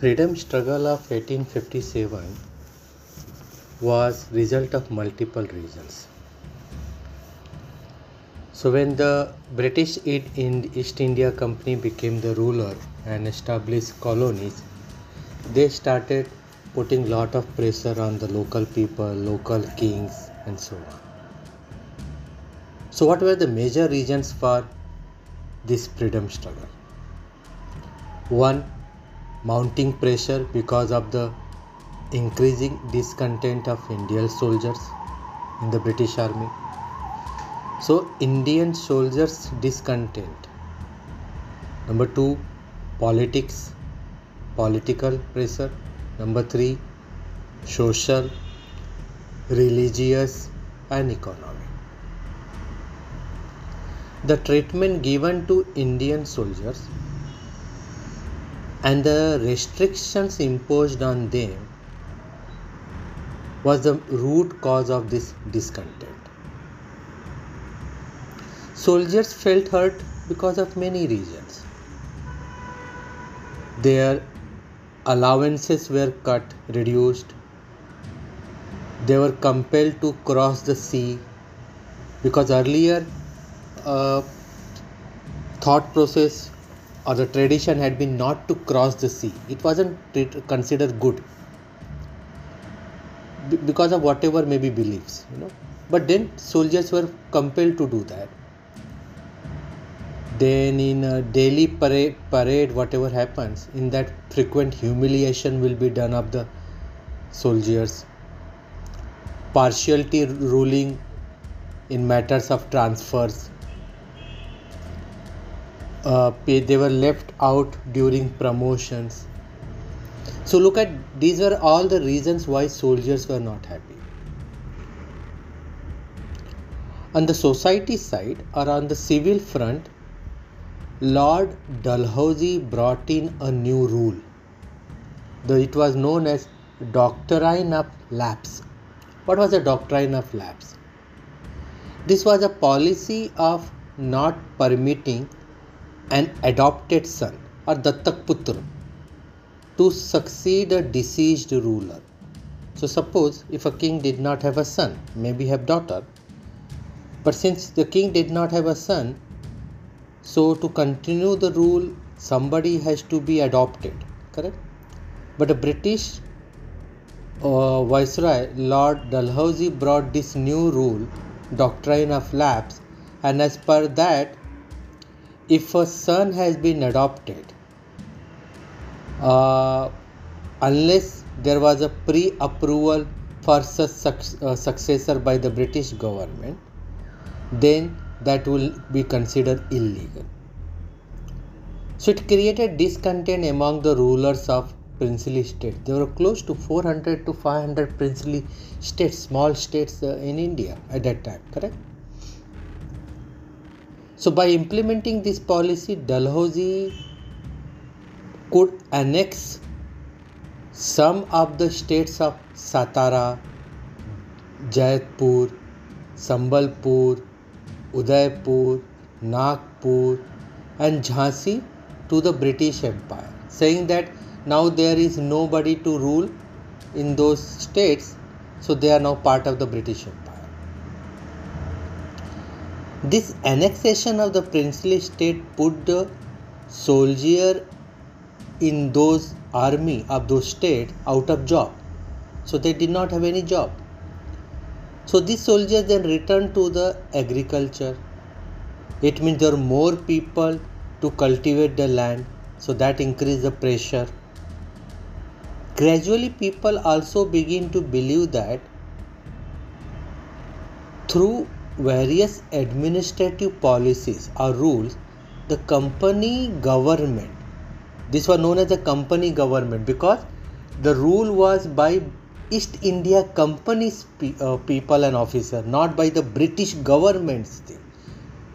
freedom struggle of 1857 was result of multiple reasons. So when the british east india company became the ruler and established colonies they started putting lot of pressure on the local people local kings and so on. So what were the major reasons for this freedom struggle? One mounting pressure because of the increasing discontent of Indian soldiers in the British army. So, Indian soldiers' discontent. Number two, politics, political pressure. Number three, social, religious, and economic. The treatment given to Indian soldiers and the restrictions imposed on them was the root cause of this discontent. Soldiers felt hurt because of many reasons. Their allowances were cut, reduced. They were compelled to cross the sea because earlier uh, thought process or the tradition had been not to cross the sea. It wasn't considered good because of whatever maybe beliefs, you know. But then soldiers were compelled to do that. Then in a daily parade, parade, whatever happens, in that frequent humiliation will be done of the soldiers. Partiality ruling in matters of transfers uh, they were left out during promotions. So look at these were all the reasons why soldiers were not happy. On the society side or on the civil front, Lord Dalhousie brought in a new rule. The, it was known as doctrine of lapse. What was the doctrine of lapse? This was a policy of not permitting an adopted son or Dattak Putra to succeed a deceased ruler. So suppose if a king did not have a son, maybe have daughter, but since the king did not have a son, so to continue the rule, somebody has to be adopted, correct? But a British uh, Viceroy Lord Dalhousie brought this new rule, doctrine of lapse, and as per that, if a son has been adopted, uh, unless there was a pre approval for such uh, successor by the British government, then that will be considered illegal. So it created discontent among the rulers of princely states. There were close to 400 to 500 princely states, small states uh, in India at that time, correct? So, by implementing this policy, Dalhousie could annex some of the states of Satara, Jaipur, Sambalpur, Udaipur, Nagpur, and Jhansi to the British Empire, saying that now there is nobody to rule in those states, so they are now part of the British Empire. This annexation of the princely state put the soldier in those army of those states out of job. So they did not have any job. So these soldiers then returned to the agriculture. It means there are more people to cultivate the land, so that increased the pressure. Gradually, people also begin to believe that through various administrative policies or rules, the company government, this was known as the company government because the rule was by East India Company's uh, people and officer, not by the British government's thing.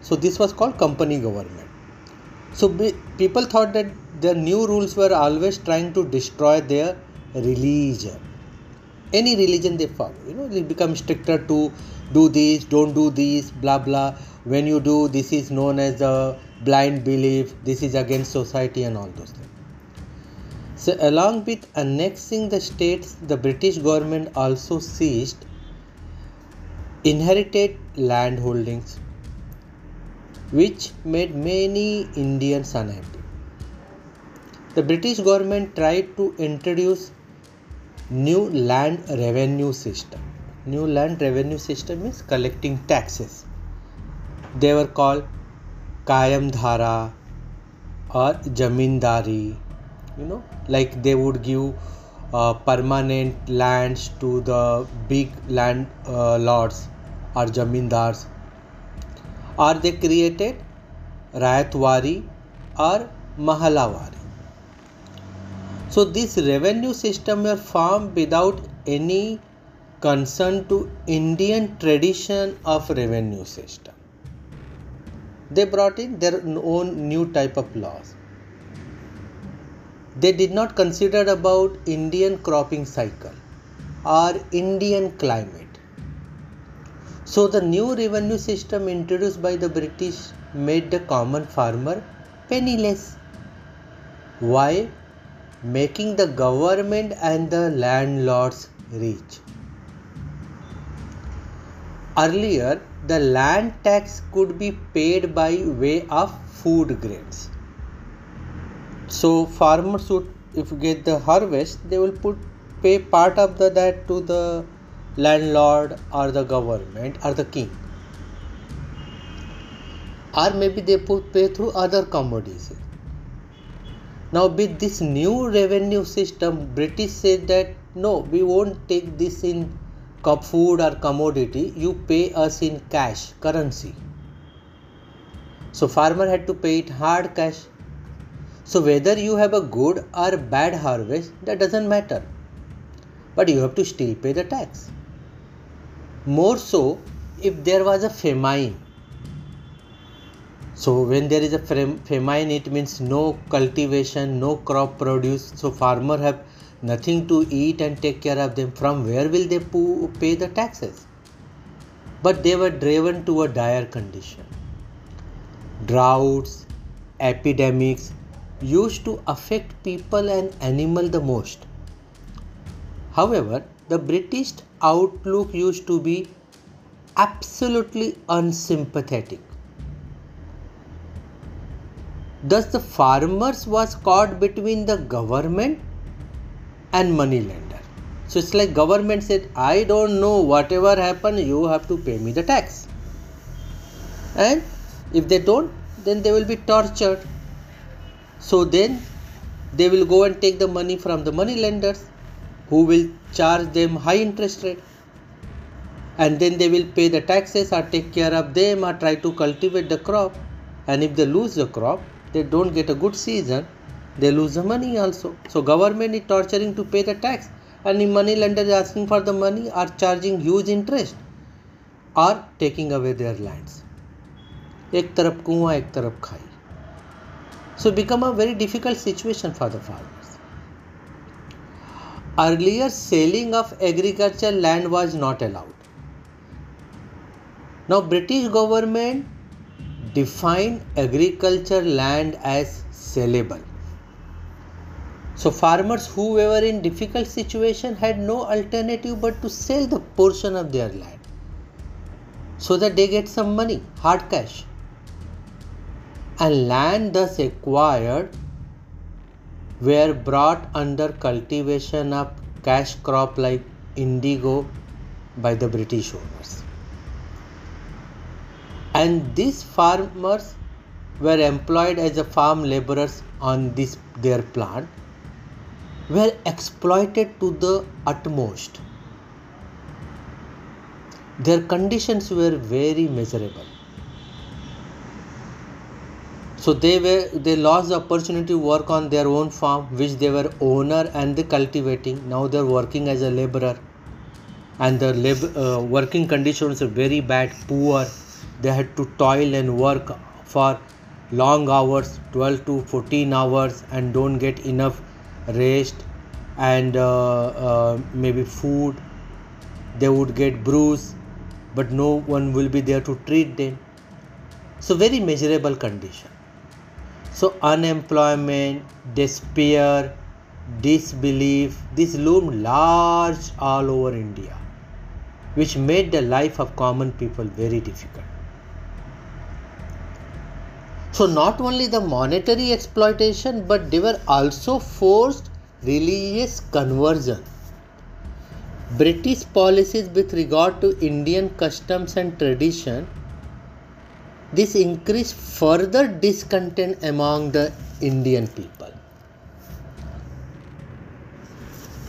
So this was called company government. So people thought that the new rules were always trying to destroy their religion. Any religion they follow, you know, they become stricter to do this, don't do this, blah blah. When you do, this is known as a blind belief, this is against society, and all those things. So, along with annexing the states, the British government also seized inherited land holdings, which made many Indians unhappy. The British government tried to introduce new land revenue system. New land revenue system is collecting taxes. They were called Kayam Dhara or Jamindari. You know, like they would give uh, permanent lands to the big land uh, lords or jamindars or they created Rayatwari or Mahalawari. So this revenue system were formed without any concern to Indian tradition of revenue system. They brought in their own new type of laws. They did not consider about Indian cropping cycle or Indian climate. So the new revenue system introduced by the British made the common farmer penniless. Why? Making the government and the landlords rich. Earlier, the land tax could be paid by way of food grains. So farmers would, if you get the harvest, they will put pay part of the that to the landlord or the government or the king or maybe they put pay through other commodities now with this new revenue system british said that no we won't take this in food or commodity you pay us in cash currency. So farmer had to pay it hard cash. So whether you have a good or bad harvest that doesn't matter. But you have to still pay the tax. More so if there was a famine. So when there is a famine it means no cultivation no crop produce. So farmer have nothing to eat and take care of them. From where will they pay the taxes? But they were driven to a dire condition. Droughts epidemics used to affect people and animal the most. However the British outlook used to be absolutely unsympathetic. Thus, the farmers was caught between the government and money lender. So it's like government said, I don't know whatever happened, you have to pay me the tax. And if they don't, then they will be tortured. So then they will go and take the money from the money lenders who will charge them high interest rate and then they will pay the taxes or take care of them or try to cultivate the crop and if they lose the crop they don't get a good season they lose the money also so government is torturing to pay the tax and the money lender is asking for the money or charging huge interest or taking away their lands एक तरफ कुआं एक तरफ खाई so become a very difficult situation for the farmer Earlier, selling of agricultural land was not allowed. Now, British government defined agriculture land as sellable. So, farmers who were in difficult situation had no alternative but to sell the portion of their land so that they get some money, hard cash. And land thus acquired were brought under cultivation of cash crop like indigo by the British owners. And these farmers were employed as farm laborers on this their plant were exploited to the utmost. Their conditions were very miserable. So they were they lost the opportunity to work on their own farm which they were owner and the cultivating. Now they're working as a laborer. And the lab, uh, working conditions are very bad poor. They had to toil and work for long hours 12 to 14 hours and don't get enough rest and uh, uh, maybe food. They would get bruise but no one will be there to treat them. So very miserable condition. So unemployment despair disbelief, this loomed large all over India, which made the life of common people very difficult. So, not only the monetary exploitation, but they were also forced religious conversion. British policies with regard to Indian customs and tradition this increased further discontent among the Indian people.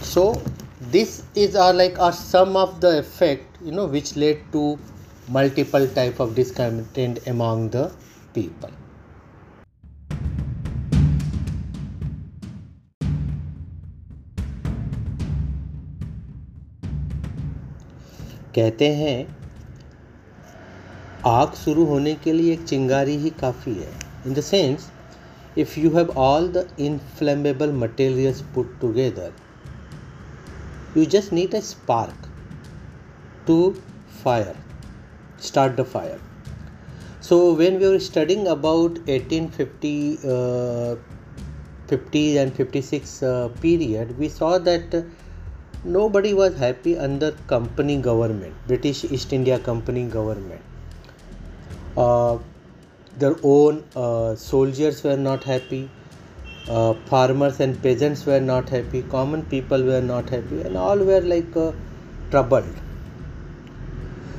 So this is our like our sum of the effect you know which led to multiple type of discontent among the people. कहते हैं आग शुरू होने के लिए एक चिंगारी ही काफ़ी है in the sense if you have all the inflammable materials put together you just need a spark to fire start the fire. So when we were studying about 1850, uh, 50s and 56 uh, period, we saw that uh, nobody was happy under company government, British East India Company government. Uh, their own uh, soldiers were not happy. Uh, farmers and peasants were not happy. Common people were not happy. And all were like uh, troubled.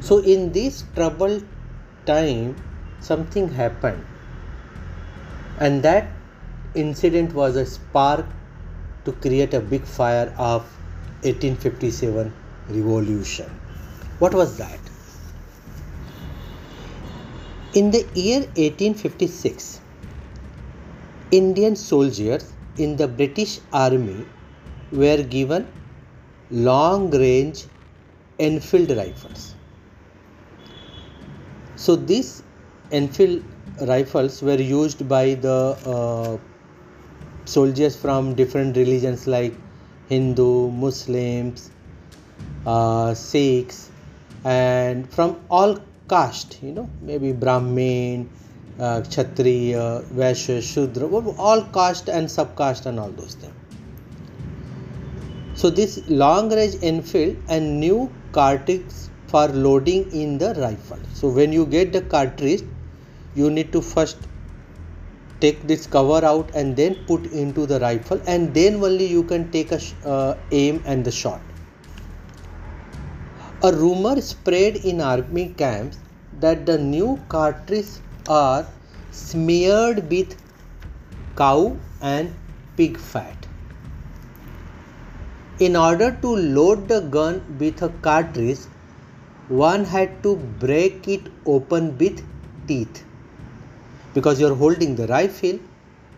So in this troubled time something happened. And that incident was a spark to create a big fire of 1857 revolution what was that in the year 1856, Indian soldiers in the British Army were given long range Enfield rifles. So, these Enfield rifles were used by the uh, soldiers from different religions like Hindu, Muslims, uh, Sikhs, and from all caste, you know, maybe Brahmin, uh, Kshatriya, Vaishya, Shudra, all caste and subcaste and all those things. So this long range Enfield and new cartridge for loading in the rifle. So when you get the cartridge, you need to first take this cover out and then put into the rifle and then only you can take a uh, aim and the shot. A rumor spread in army camps that the new cartridges are smeared with cow and pig fat. In order to load the gun with a cartridge, one had to break it open with teeth because you are holding the rifle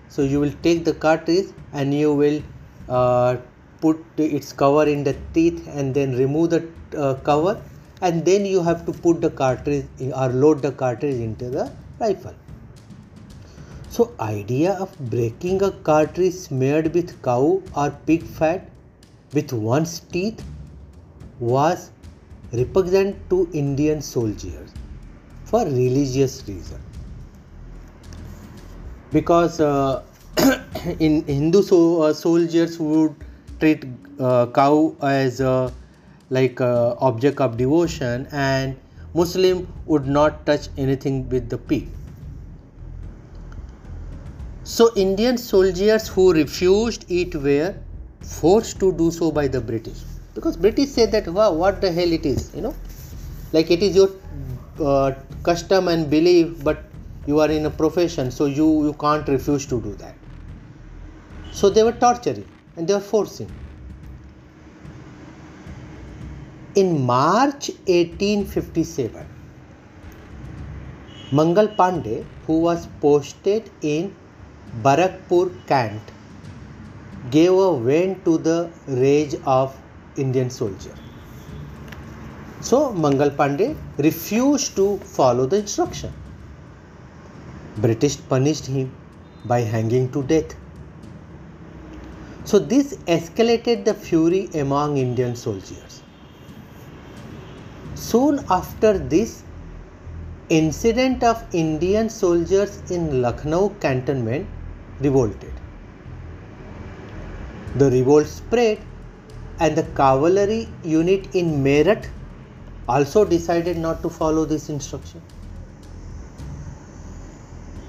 so you will take the cartridge and you will uh, put its cover in the teeth and then remove the uh, cover and then you have to put the cartridge or load the cartridge into the rifle. So idea of breaking a cartridge smeared with cow or pig fat with one's teeth was repugnant to indian soldiers for religious reason because uh, in hindu so, uh, soldiers would treat uh, cow as a like uh, object of devotion and muslim would not touch anything with the pig so indian soldiers who refused it were forced to do so by the british. Because british said that wow what the hell it is you know? Like it is your uh, custom and belief but you are in a profession so you you can't refuse to do that so they were torturing and they were forcing in March 1857, Mangal Pandey, who was posted in Barakpur, cant gave a vent to the rage of Indian soldier. So Mangal Pandey refused to follow the instruction. British punished him by hanging to death. So this escalated the fury among Indian soldiers. Soon after this incident of Indian soldiers in Lucknow cantonment revolted. The revolt spread, and the cavalry unit in Meerut also decided not to follow this instruction.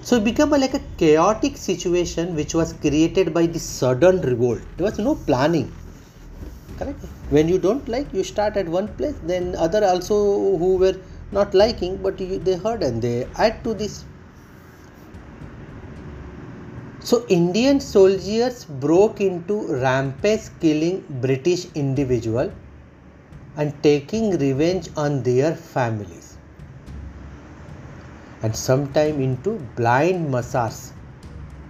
So it became like a chaotic situation which was created by the sudden revolt. There was no planning. Correct? When you don't like, you start at one place, then other also who were not liking, but you, they heard and they add to this. So Indian soldiers broke into rampage killing British individual and taking revenge on their families and sometime into blind massacres,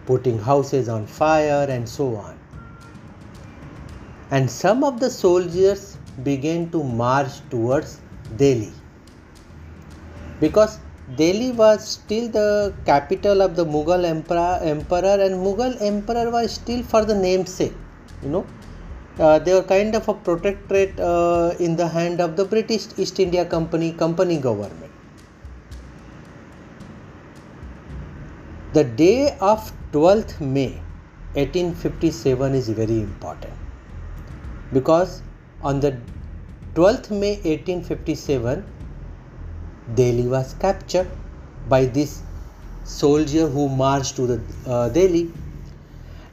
putting houses on fire and so on. And some of the soldiers began to march towards Delhi because Delhi was still the capital of the Mughal emperor, emperor and Mughal emperor was still for the namesake, you know. Uh, they were kind of a protectorate uh, in the hand of the British East India Company company government. The day of 12th May 1857 is very important because on the 12th May 1857 Delhi was captured by this soldier who marched to the uh, Delhi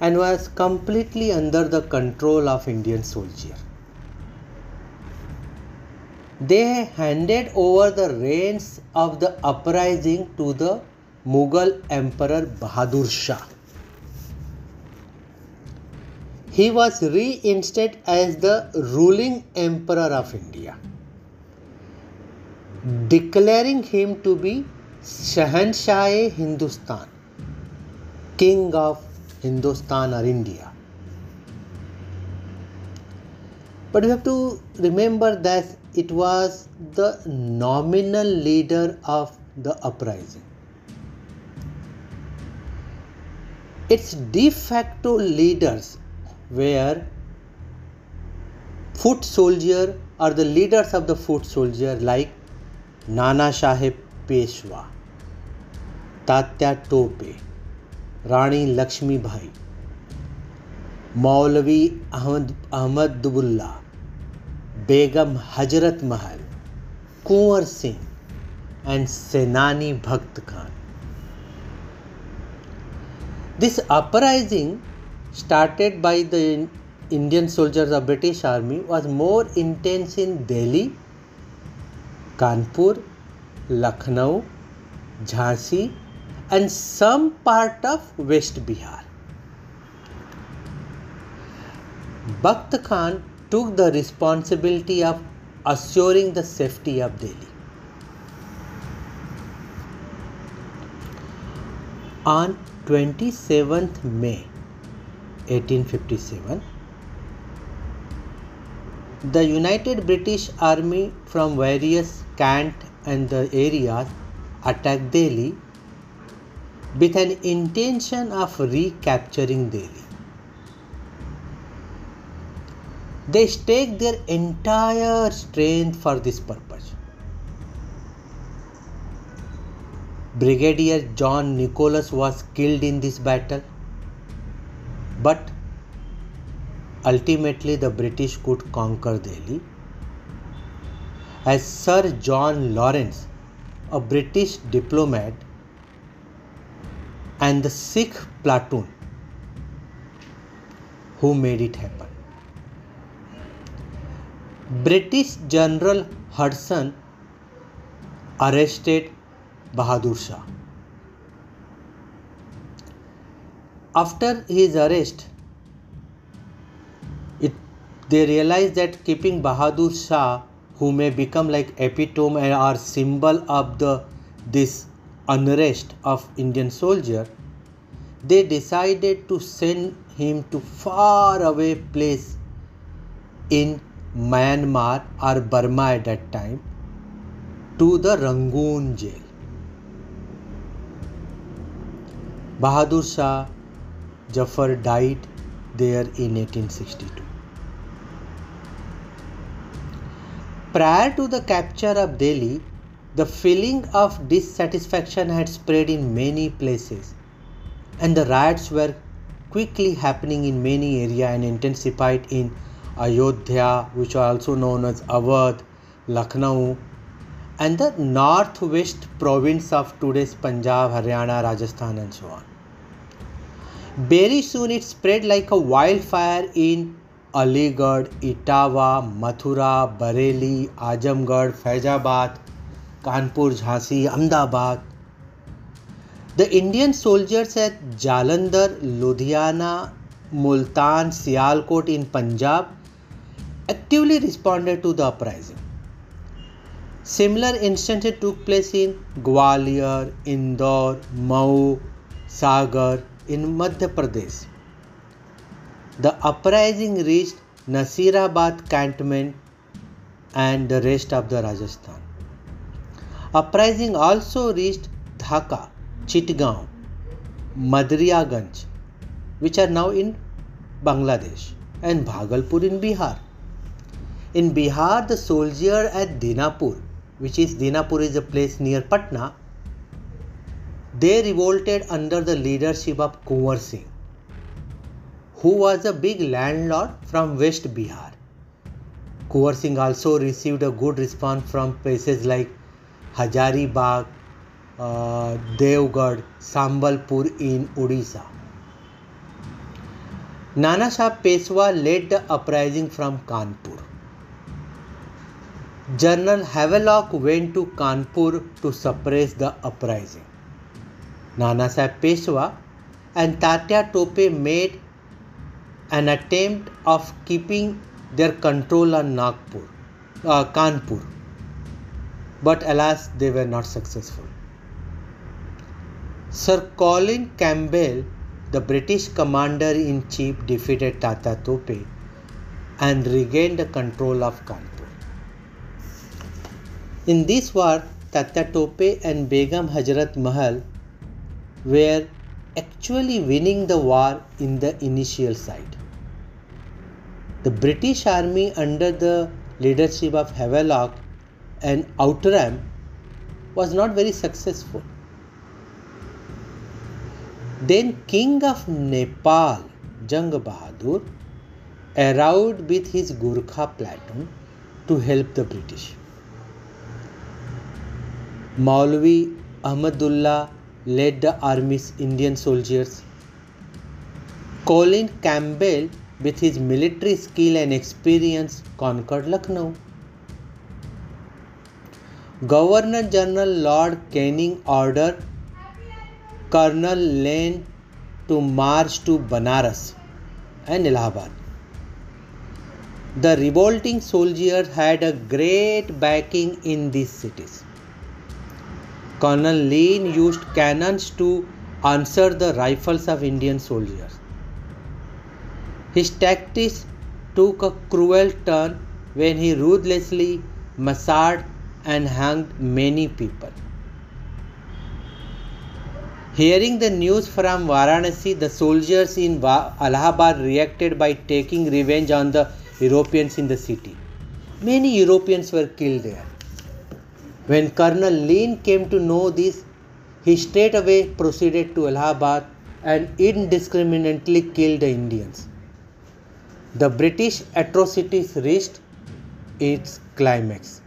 and was completely under the control of Indian soldier. They handed over the reins of the uprising to the Mughal Emperor Bahadur Shah. He was reinstated as the ruling emperor of India, declaring him to be Shahanshah Hindustan, king of Hindustan or India. But we have to remember that it was the nominal leader of the uprising. Its de facto leaders were foot soldier or the leaders of the foot soldier like Nana Sahib Peshwa, Tatya Tope, Rani Lakshmi Bhai, Maulavi Ahmad, Ahmad Dubullah, Begum Hajrat Mahal, Kunwar Singh, and Senani Bhakt Khan. This uprising started by the Indian soldiers of British army was more intense in Delhi, Kanpur, Lucknow, Jhansi and some part of West Bihar. Bakht Khan took the responsibility of assuring the safety of Delhi. On 27th May 1857, the United British Army from various cant and the areas attacked Delhi with an intention of recapturing Delhi. They staked their entire strength for this purpose. Brigadier John Nicholas was killed in this battle, but ultimately the British could conquer Delhi. As Sir John Lawrence, a British diplomat, and the Sikh platoon who made it happen. British General Hodson arrested Bahadur Shah. After his arrest it they realize that keeping Bahadur Shah who may become like epitome and or symbol of the this unrest of Indian soldier they decided to send him to far away place in Myanmar और Burma at that time to the Rangoon jail Bahadur Shah Jafar died there in 1862. Prior to the capture of Delhi, the feeling of dissatisfaction had spread in many places and the riots were quickly happening in many areas and intensified in Ayodhya, which are also known as Awadh, Lucknow, and the northwest province of today's Punjab, Haryana, Rajasthan, and so on. Very soon it spread like a wildfire in Aligarh, Etawah, Mathura, Bareilly, Azamgarh, Faizabad, Kanpur, Jhansi, Ahmedabad. The Indian soldiers at Jalandhar, Ludhiana, Multan, Sialkot in Punjab actively responded to the uprising. Similar incident took place in Gwalior Indore Mhow Sagar in Madhya Pradesh the uprising reach Nasirabad cantonment and the rest of the Rajasthan uprising also reach Dhaka Chittagong Madariganj which are now in Bangladesh and Bhagalpur in Bihar in Bihar the soldier at Dinapur which is Dinapur is a place near Patna, they revolted under the leadership of Kunwar Singh, who was a big landlord from West Bihar. Kunwar Singh also received a good response from places like Hazaribagh, uh, Devgarh, Sambalpur in Odisha. Nana Shah Peshwa led the uprising from Kanpur. General Havelock went to Kanpur to suppress the uprising. Nana Sahib Peshwa and Tatya Tope made an attempt of keeping their control on Nagpur, uh, Kanpur, but alas, they were not successful. Sir Colin Campbell, the British commander in chief, defeated Tatya Tope and regained the control of Kanpur. In this war, Tatya Tope and Begum Hazrat Mahal were actually winning the war in the initial side. The British army under the leadership of Havelock and Outram was not very successful. Then King of Nepal, Jang Bahadur, arrived with his Gurkha platoon to help the British. Maulvi Ahmadullah led the army's Indian soldiers. Colin Campbell, with his military skill and experience, conquered Lucknow. Governor General Lord Canning ordered Colonel Lane to march to Banaras and Allahabad. The revolting soldiers had a great backing in these cities. Colonel Lane used cannons to answer the rifles of Indian soldiers. His tactics took a cruel turn when he ruthlessly massacred and hanged many people. Hearing the news from Varanasi, the soldiers in Allahabad reacted by taking revenge on the Europeans in the city. Many Europeans were killed there. When Colonel Lane came to know this, he straightway proceeded to Allahabad and indiscriminately killed the Indians. The British atrocities reached its climax.